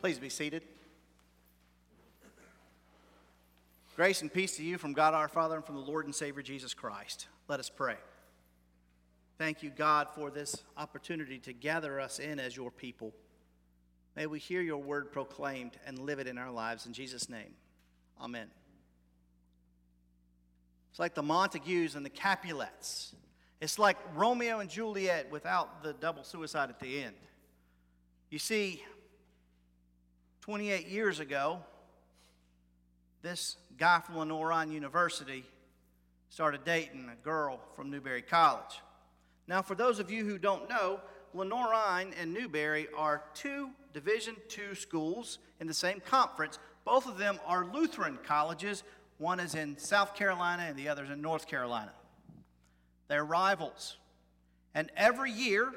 Please be seated. Grace and peace to you from God our Father and from the Lord and Savior Jesus Christ. Let us pray. Thank you, God, for this opportunity to gather us in as your people. May we hear your word proclaimed and live it in our lives. In Jesus' name, amen. It's like the Montagues and the Capulets. It's like Romeo and Juliet without the double suicide at the end. You see, 28 years ago, this guy from Lenoir-Rhyne University started dating a girl from Newberry College. Now, for those of you who don't know, Lenoir-Rhyne and Newberry are two Division II schools in the same conference. Both of them are Lutheran colleges. One is in South Carolina and the other is in North Carolina. They're rivals. And every year,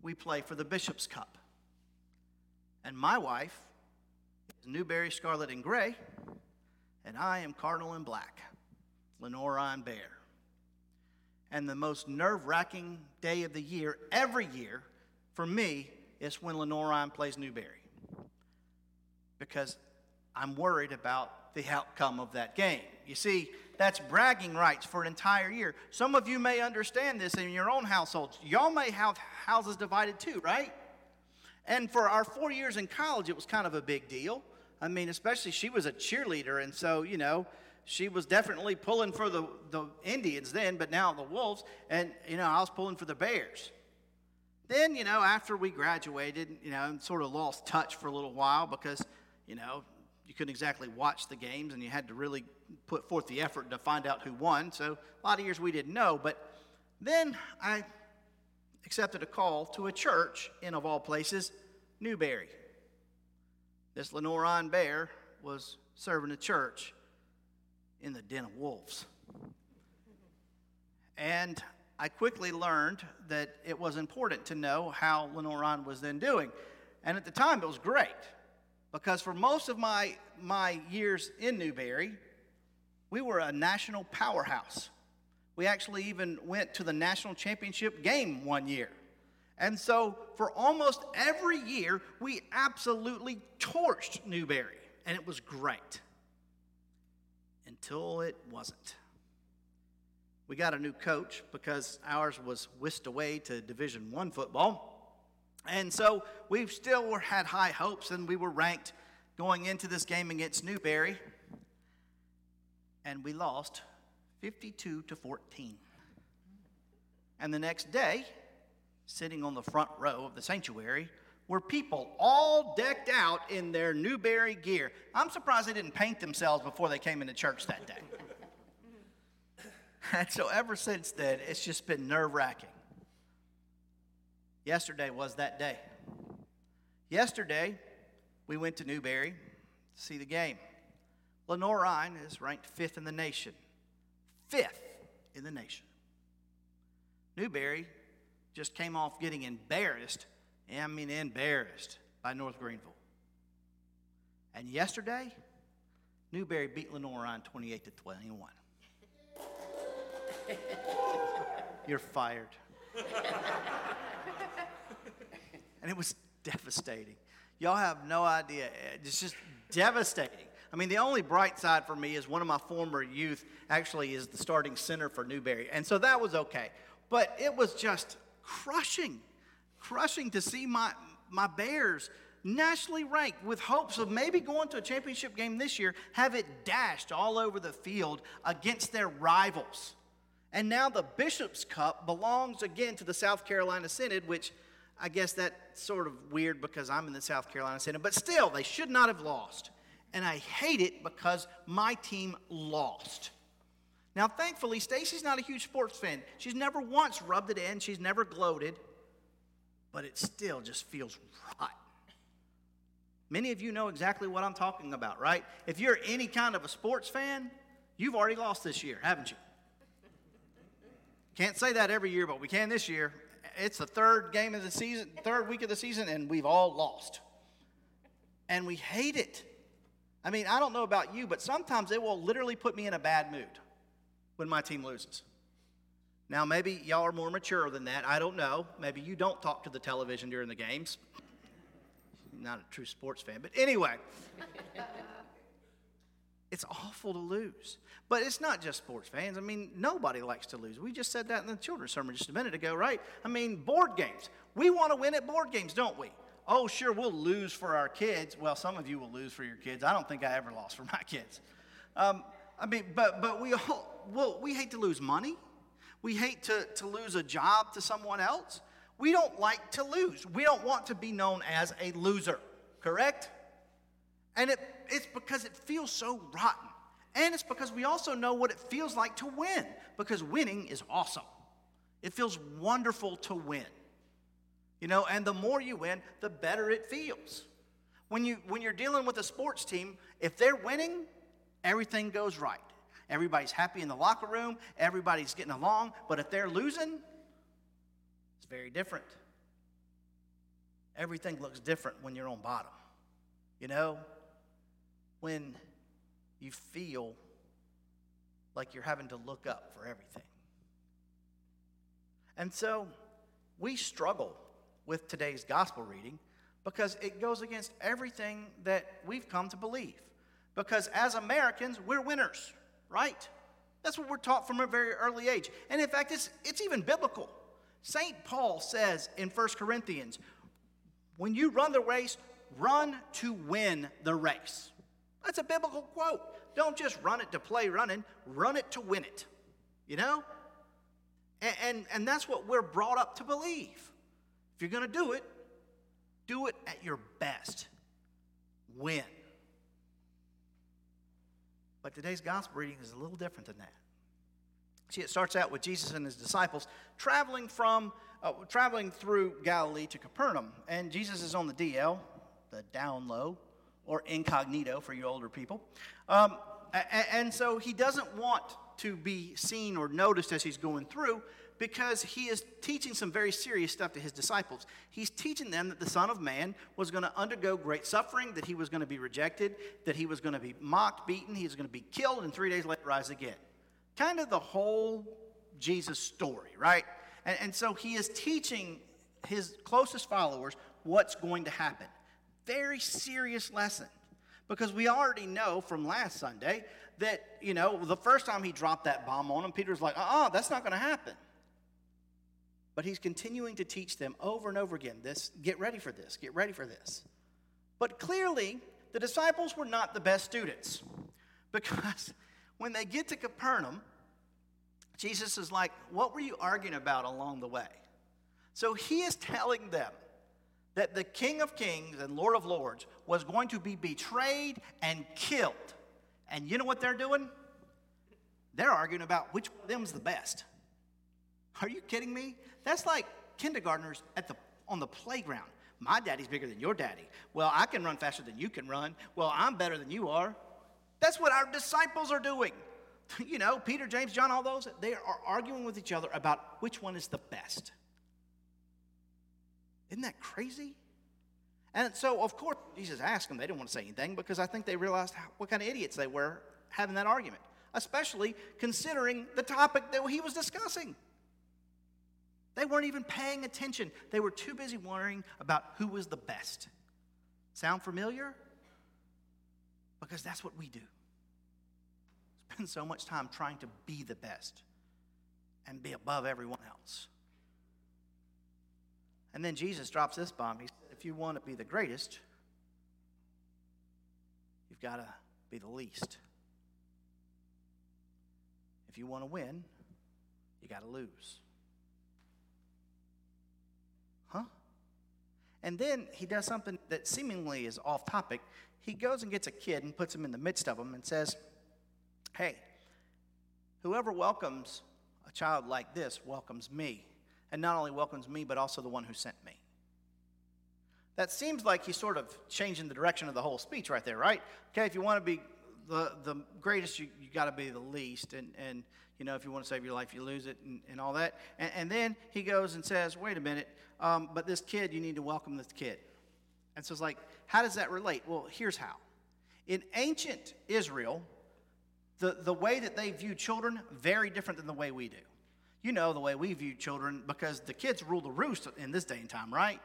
we play for the Bishop's Cup. And my wife is Newberry Scarlet and Gray, and I am Cardinal and Black, Lenoir-Rhyne Bear. And the most nerve wracking day of the year, every year, for me, is when Lenoir-Rhyne plays Newberry. Because I'm worried about the outcome of that game. You see, that's bragging rights for an entire year. Some of you may understand this in your own households. Y'all may have houses divided too, right? And for our four years in college, it was kind of a big deal. I mean, especially she was a cheerleader, and so, you know, she was definitely pulling for the, the Indians then, but now the Wolves, and, you know, I was pulling for the Bears. Then, you know, after we graduated, you know, and sort of lost touch for a little while because, you know, you couldn't exactly watch the games and you had to really put forth the effort to find out who won. So a lot of years we didn't know. But then I accepted a call to a church in, of all places, Newberry. This Lenoir-Rhyne Bear was serving a church in the den of wolves. And I quickly learned that it was important to know how Lenoir-Rhyne was then doing. And at the time, it was great because for most of my, my years in Newberry, we were a national powerhouse. We actually even went to the national championship game one year. And so for almost every year, we absolutely torched Newberry, and it was great until it wasn't. We got a new coach because ours was whisked away to Division One football. And so we still had high hopes, and we were ranked going into this game against Newberry. And we lost 52 to 14. And the next day, sitting on the front row of the sanctuary, were people all decked out in their Newberry gear. I'm surprised they didn't paint themselves before they came into church that day. and so ever since then, it's just been nerve wracking. Yesterday was that day. Yesterday, we went to Newberry to see the game. Lenoir-Rhyne is ranked fifth in the nation. Fifth in the nation. Newberry just came off getting embarrassed, I mean embarrassed, by North Greenville. And yesterday, Newberry beat Lenoir-Rhyne 28 to 21. You're fired. and it was devastating. Y'all have no idea. It's just devastating. I mean, the only bright side for me is one of my former youth actually is the starting center for Newberry. And so that was okay. But it was just crushing, crushing to see my, my Bears nationally ranked with hopes of maybe going to a championship game this year, have it dashed all over the field against their rivals. And now the Bishop's Cup belongs again to the South Carolina Synod, which I guess that's sort of weird because I'm in the South Carolina Synod, but still, they should not have lost. And I hate it because my team lost. Now, thankfully, Stacy's not a huge sports fan. She's never once rubbed it in, she's never gloated, but it still just feels rotten. Many of you know exactly what I'm talking about, right? If you're any kind of a sports fan, you've already lost this year, haven't you? Can't say that every year, but we can this year. It's the third game of the season, third week of the season, and we've all lost. And we hate it. I mean, I don't know about you, but sometimes it will literally put me in a bad mood when my team loses. Now, maybe y'all are more mature than that. I don't know. Maybe you don't talk to the television during the games. not a true sports fan. But anyway, it's awful to lose. But it's not just sports fans. I mean, nobody likes to lose. We just said that in the children's sermon just a minute ago, right? I mean, board games. We want to win at board games, don't we? Oh, sure, we'll lose for our kids. Well, some of you will lose for your kids. I don't think I ever lost for my kids. Um, I mean, but, but we all, well, we hate to lose money. We hate to, to lose a job to someone else. We don't like to lose. We don't want to be known as a loser, correct? And it, it's because it feels so rotten. And it's because we also know what it feels like to win, because winning is awesome. It feels wonderful to win. You know, and the more you win, the better it feels. When, you, when you're dealing with a sports team, if they're winning, everything goes right. Everybody's happy in the locker room, everybody's getting along, but if they're losing, it's very different. Everything looks different when you're on bottom. You know, when you feel like you're having to look up for everything. And so we struggle with today's gospel reading because it goes against everything that we've come to believe. Because as Americans, we're winners, right? That's what we're taught from a very early age. And in fact, it's, it's even biblical. St. Paul says in 1 Corinthians, when you run the race, run to win the race. That's a biblical quote. Don't just run it to play running, run it to win it. You know? And, and, and that's what we're brought up to believe. If you're going to do it, do it at your best. Win. But today's gospel reading is a little different than that. See, it starts out with Jesus and his disciples traveling from uh, traveling through Galilee to Capernaum, and Jesus is on the DL, the down low, or incognito for you older people. Um, and, and so he doesn't want to be seen or noticed as he's going through, because he is teaching some very serious stuff to his disciples. He's teaching them that the Son of Man was going to undergo great suffering, that he was going to be rejected, that he was going to be mocked, beaten, he was going to be killed, and three days later rise again. Kind of the whole Jesus story, right? And, and so he is teaching his closest followers what's going to happen. Very serious lesson because we already know from last Sunday that, you know, the first time he dropped that bomb on them, Peter's like, uh uh-uh, uh, that's not going to happen. But he's continuing to teach them over and over again this get ready for this, get ready for this. But clearly, the disciples were not the best students because when they get to Capernaum, Jesus is like, What were you arguing about along the way? So he is telling them that the King of Kings and Lord of Lords was going to be betrayed and killed. And you know what they're doing? They're arguing about which one of them's the best. Are you kidding me? That's like kindergartners at the, on the playground. My daddy's bigger than your daddy. Well, I can run faster than you can run. Well, I'm better than you are. That's what our disciples are doing. You know, Peter, James, John, all those, they are arguing with each other about which one is the best. Isn't that crazy? And so, of course, Jesus asked them. They didn't want to say anything because I think they realized how, what kind of idiots they were having that argument, especially considering the topic that he was discussing. They weren't even paying attention. They were too busy worrying about who was the best. Sound familiar? Because that's what we do. Spend so much time trying to be the best and be above everyone else. And then Jesus drops this bomb. He said, if you want to be the greatest, you've got to be the least. If you want to win, you got to lose. And then he does something that seemingly is off topic. He goes and gets a kid and puts him in the midst of them and says, Hey, whoever welcomes a child like this welcomes me. And not only welcomes me, but also the one who sent me. That seems like he's sort of changing the direction of the whole speech right there, right? Okay, if you want to be the, the greatest, you, you got to be the least. And, and, you know, if you want to save your life, you lose it and, and all that. And, and then he goes and says, wait a minute, um, but this kid, you need to welcome this kid. And so it's like, how does that relate? Well, here's how. In ancient Israel, the, the way that they view children, very different than the way we do. You know the way we view children because the kids rule the roost in this day and time, right?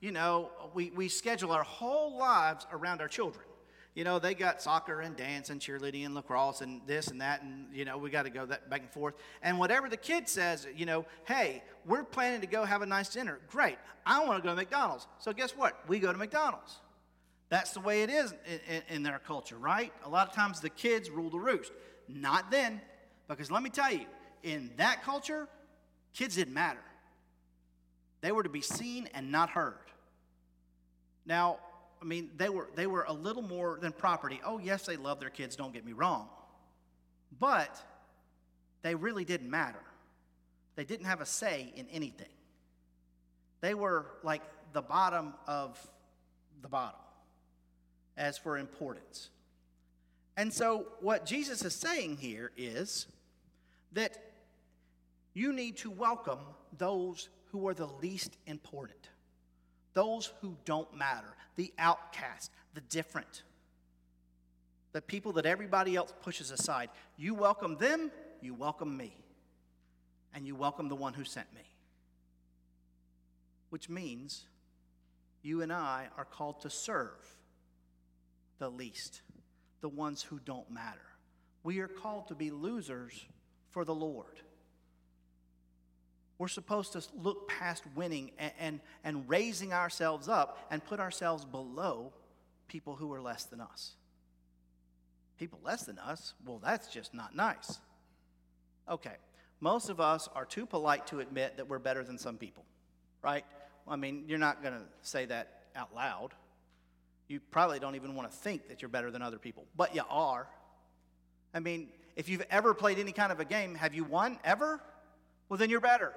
you know, we, we schedule our whole lives around our children. You know, they got soccer and dance and cheerleading and lacrosse and this and that, and, you know, we got to go that back and forth. And whatever the kid says, you know, hey, we're planning to go have a nice dinner. Great. I want to go to McDonald's. So guess what? We go to McDonald's. That's the way it is in, in, in their culture, right? A lot of times the kids rule the roost. Not then, because let me tell you, in that culture, kids didn't matter. They were to be seen and not heard. Now, I mean, they were, they were a little more than property. Oh, yes, they love their kids, don't get me wrong. But they really didn't matter. They didn't have a say in anything. They were like the bottom of the bottom as for importance. And so, what Jesus is saying here is that you need to welcome those who are the least important, those who don't matter, the outcast, the different, the people that everybody else pushes aside. You welcome them, you welcome me, and you welcome the one who sent me. Which means you and I are called to serve the least, the ones who don't matter. We are called to be losers for the Lord. We're supposed to look past winning and, and, and, raising ourselves up and put ourselves below people who are less than us. People less than us, well, that's just not nice. Okay, most of us are too polite to admit that we're better than some people, right? I mean, you're not going to say that out loud. You probably don't even want to think that you're better than other people, but you are. I mean, if you've ever played any kind of a game, have you won ever? Well, then you're better.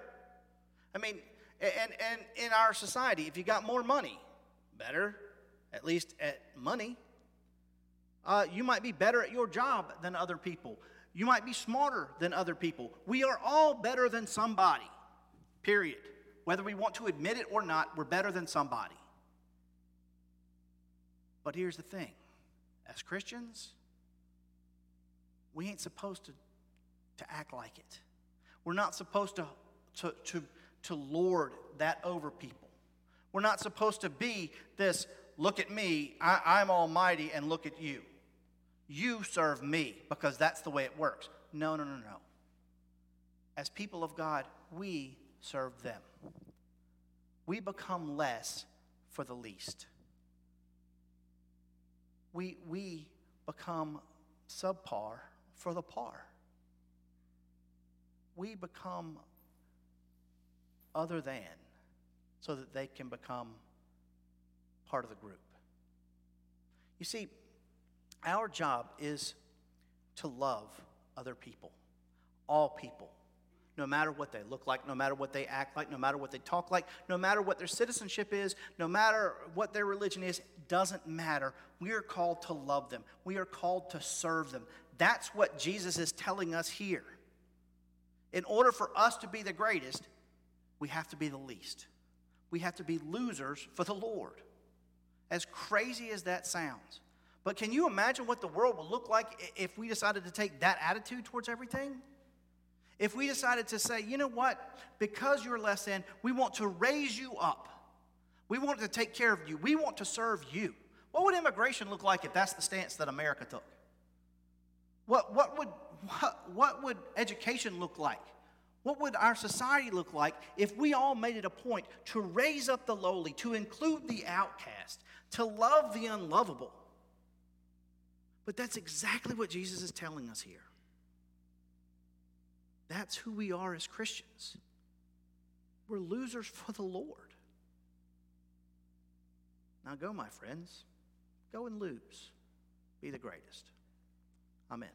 I mean, and, and in our society, if you got more money, better, at least at money. Uh, you might be better at your job than other people. You might be smarter than other people. We are all better than somebody, period. Whether we want to admit it or not, we're better than somebody. But here's the thing as Christians, we ain't supposed to, to act like it. We're not supposed to, to, to, to lord that over people. We're not supposed to be this look at me, I, I'm almighty, and look at you. You serve me because that's the way it works. No, no, no, no. As people of God, we serve them. We become less for the least we, we become subpar for the par. We become other than so that they can become part of the group. You see, our job is to love other people, all people no matter what they look like, no matter what they act like, no matter what they talk like, no matter what their citizenship is, no matter what their religion is, doesn't matter. We are called to love them. We are called to serve them. That's what Jesus is telling us here. In order for us to be the greatest, we have to be the least. We have to be losers for the Lord. As crazy as that sounds. But can you imagine what the world would look like if we decided to take that attitude towards everything? If we decided to say, you know what, because you're less than, we want to raise you up. We want to take care of you. We want to serve you. What would immigration look like if that's the stance that America took? What, what, would, what, what would education look like? What would our society look like if we all made it a point to raise up the lowly, to include the outcast, to love the unlovable? But that's exactly what Jesus is telling us here. That's who we are as Christians. We're losers for the Lord. Now go, my friends. Go and lose. Be the greatest. Amen.